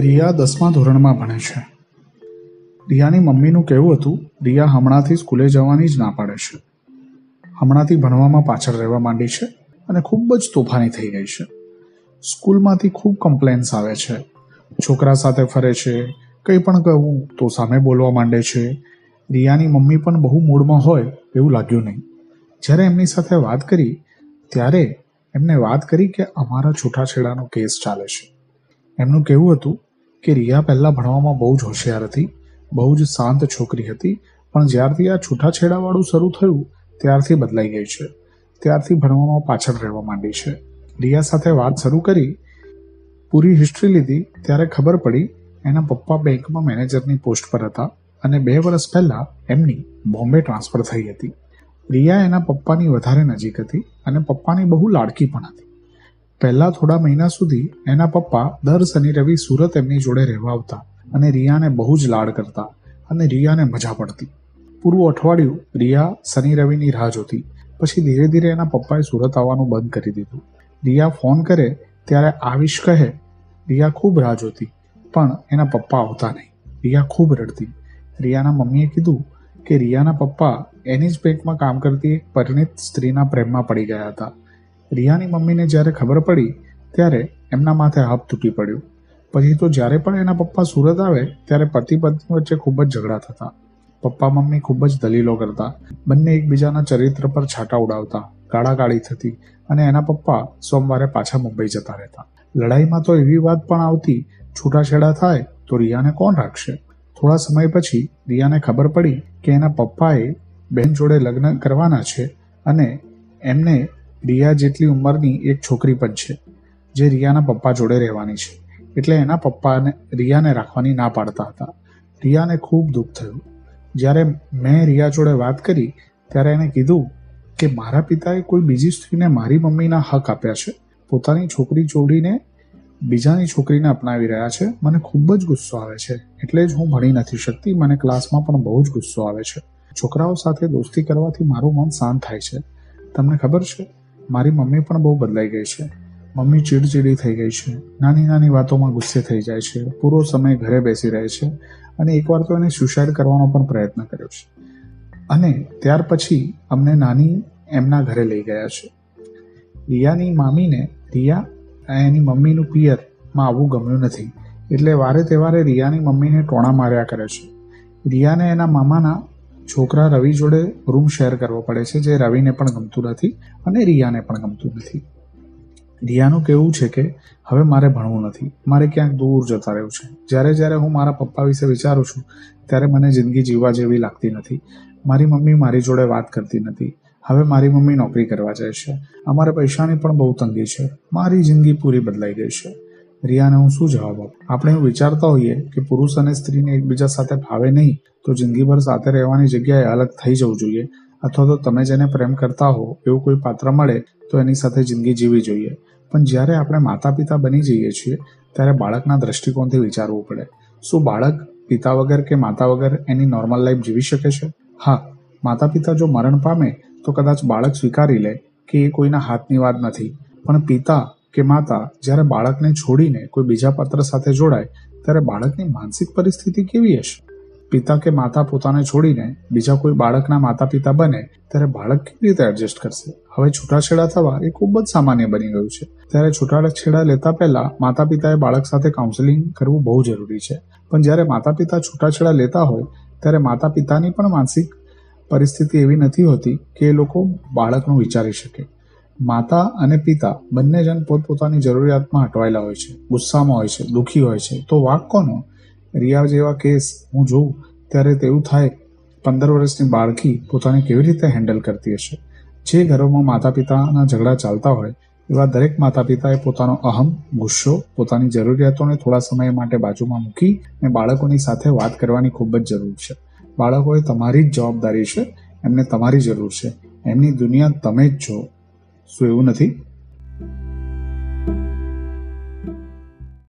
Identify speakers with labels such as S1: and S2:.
S1: રિયા દસમા ધોરણમાં ભણે છે. રિયાની મમ્મીનું કહેવું હતું, રિયા હમણાંથી સ્કૂલે જવાની જ ના પાડે છે. હમણાંથી ભણવામાં પાછળ રહેવા માંડી છે અને ખૂબ જ તોફાની થઈ ગઈ છે. સ્કૂલમાંથી ખૂબ કમ્પ્લેન્સ આવે છે. છોકરા સાથે ફરે છે. કંઈ પણ કહું તો સામે બોલવા માંડે છે. રિયાની મમ્મી પણ બહુ મૂડમાં હોય એવું લાગ્યું નહીં. જ્યારે એમની સાથે વાત કરી, ત્યારે એમને વાત કરી કે અમારા છૂટાછેડાનો કેસ ચાલે છે. એમનું કહેવું હતું કે રિયા પહેલાં ભણવામાં બહુ જ હોશિયાર હતી, બહુ જ શાંત છોકરી હતી, પણ જ્યારથી આ છૂટાછેડાવાળું શરૂ થયું, ત્યારથી બદલાઈ ગઈ છે. ત્યારથી ભણવામાં પાછળ રહેવા માંડી છે. રિયા સાથે વાત શરૂ કરી, પૂરી હિસ્ટ્રી લીધી, ત્યારે ખબર પડી, એના પપ્પા બેંકમાં મેનેજરની પોસ્ટ પર હતા અને બે વર્ષ પહેલા એમની બોમ્બે ટ્રાન્સફર થઈ હતી. રિયા એના પપ્પાની વધારે નજીક હતી અને પપ્પાની બહુ લાડકી પણ હતી. પહેલા થોડા મહિના સુધી એના પપ્પા દર શનિ રવિ સુરત એમની જોડે રહેવા આવતા અને રિયાને બહુ જ લાડ કરતા અને રિયાને મજા પડતી. પૂરું અઠવાડિયું રિયા શનિ રવિની રાહ જોતી. પછી ધીરે ધીરે એના પપ્પાએ સુરત આવવાનું બંધ કરી દીધું. રિયા ફોન કરે ત્યારે આવીશ કહે, રિયા ખૂબ રાહ જોતી, પણ એના પપ્પા આવતા નહીં. રિયા ખૂબ રડતી. રિયાના મમ્મીએ કીધું કે રિયાના પપ્પા એની જ બેંકમાં કામ કરતી એક પરિણિત સ્ત્રીના પ્રેમમાં પડી ગયા હતા. રિયાની મમ્મીને જ્યારે ખબર પડી, ત્યારે એમના માથે હાથ તૂટી પડ્યું. પછી તો જ્યારે પણ એના પપ્પા સુરત આવે, ત્યારે પતિ પત્ની વચ્ચે ખૂબ જ ઝઘડા થતા. પપ્પા, મમ્મી ખૂબ જ દલીલો કરતા. બંને એકબીજાના ચરિત્ર પર છાંટા ઉડાવતા, ગાળાગાળી થતી અને એના પપ્પા સોમવારે પાછા મુંબઈ જતા રહેતા. લડાઈમાં તો એવી વાત પણ આવતી, છૂટાછેડા થાય તો રિયાને કોણ રાખશે? થોડા સમય પછી રિયાને ખબર પડી કે એના પપ્પાએ બહેન જોડે લગ્ન કરવાના છે અને એમને રિયા જેટલી ઉંમરની એક છોકરી પણ છે, જે રિયાના પપ્પા જોડે રહેવાની છે. એટલે એના પપ્પાને, રિયાને રાખવાની ના પાડતા હતા. રિયાને ખૂબ દુઃખ થયું. જ્યારે મેં રિયા જોડે વાત કરી, ત્યારે એને કીધું કે મારા પિતાએ કોઈ બીજી સ્ત્રીને મારી મમ્મીના હક આપ્યા છે. પોતાની છોકરી જોડીને બીજાની છોકરીને અપનાવી રહ્યા છે. મને ખૂબ જ ગુસ્સો આવે છે. એટલે જ હું ભણી નથી શકતી. મને ક્લાસમાં પણ બહુ જ ગુસ્સો આવે છે. છોકરાઓ સાથે દોસ્તી કરવાથી મારું મન શાંત થાય છે. તમને ખબર છે? મારી મમ્મી પણ બહુ બદલાઈ ગઈ છે. મમ્મી ચીડચીડી થઈ ગઈ છે. નાની નાની વાતોમાં ગુસ્સે થઈ જાય છે. પૂરો સમય ઘરે બેસી રહે છે અને એકવાર તો એને સુસાઇડ કરવાનો પણ પ્રયત્ન કર્યો છે. અને ત્યાર પછી અમને નાની એમના ઘરે લઈ ગયા છે. રિયાની મામીને રિયા એની મમ્મીનું પિયરમાં આવવું ગમ્યું નથી. એટલે વારે તહેવારે રિયાની મમ્મીને ટોણા માર્યા કરે છે. રિયાને એના મામાના છોકરા રવિ જોડે રૂમ શેર કરવો પડે છે જે રવિને પણ ગમતું નથી અને રિયાને પણ ગમતું નથી. રિયાનું કહેવું છે કે, હવે મારે ભણવું નથી. મારે ક્યાંક દૂર જતા રહેવું છે. જ્યારે જ્યારે હું મારા પપ્પા વિશે વિચારું છું, ત્યારે મને જિંદગી જીવવા જેવી લાગતી નથી. મારી મમ્મી મારી જોડે વાત કરતી નથી. હવે મારી મમ્મી નોકરી કરવા જાય છે. અમારા પૈસાની પણ બહુ તંગી છે. મારી જિંદગી પૂરી બદલાઈ ગઈ છે. રિયાને હું શું જવાબ આપું? આપણે એવું વિચારતા હોઈએ કે પુરુષ અને સ્ત્રીને એકબીજા સાથે ફાવે નહીં, તો જિંદગીભર સાથે રહેવાની જગ્યાએ અલગ થઈ જવું જોઈએ. અથવા તો તમે જેને પ્રેમ કરતા હો, એવું કોઈ પાત્ર મળે, તો એની સાથે જિંદગી જીવવી જોઈએ. પણ જ્યારે આપણે માતા પિતા બની જઈએ છીએ, ત્યારે બાળકના દ્રષ્ટિકોણથી વિચારવું પડે. શું બાળક પિતા વગર કે માતા વગર એની નોર્મલ લાઈફ જીવી શકે છે? હા માતા પિતા જો મરણ પામે, તો કદાચ બાળક સ્વીકારી લે કે એ કોઈના હાથની વાત નથી. પણ પિતા કે માતા, જ્યારે બાળકને છોડીને કોઈ બીજા પાત્ર સાથે જોડાય, ત્યારે બાળકની માનસિક પરિસ્થિતિ કેવી હશે? પિતા કે માતા પોતાને છોડીને બીજા કોઈ બાળકના માતા પિતા બને, ત્યારે બાળક કેવી રીતે એડજસ્ટ કરશે? હવે છૂટાછેડા થવા એ ખૂબ જ સામાન્ય બની ગયું છે. ત્યારે છૂટાછેડા લેતા પહેલા માતા પિતાએ બાળક સાથે કાઉન્સેલિંગ કરવું બહુ જરૂરી છે. પણ જ્યારે માતા પિતા છૂટાછેડા લેતા હોય, ત્યારે માતા પિતાની પણ માનસિક પરિસ્થિતિ એવી નથી હોતી કે એ લોકો બાળકનું વિચારી શકે. માતા અને પિતા બંને જણ પોતપોતાની જરૂરિયાતમાં અટવાયેલા હોય છે, ગુસ્સામાં હોય છે, દુઃખી હોય છે. તો વાક કોનો? રિયા જેવા કેસ હું જોઉં ત્યારે તેવું થાય, પંદર વર્ષની બાળકી પોતાને કેવી રીતે હેન્ડલ કરતી હશે? જે ઘરોમાં માતા પિતાના ઝઘડા ચાલતા હોય, એવા દરેક માતા પિતાએ પોતાનો અહમ, ગુસ્સો પોતાની જરૂરિયાતોને થોડા સમય માટે બાજુમાં મૂકી અને બાળકોની સાથે વાત કરવાની ખૂબ જ જરૂર છે. બાળકોએ તમારી જ જવાબદારી છે, એમને તમારી જરૂર છે. એમની દુનિયા તમે જ છો. શું એવું નથી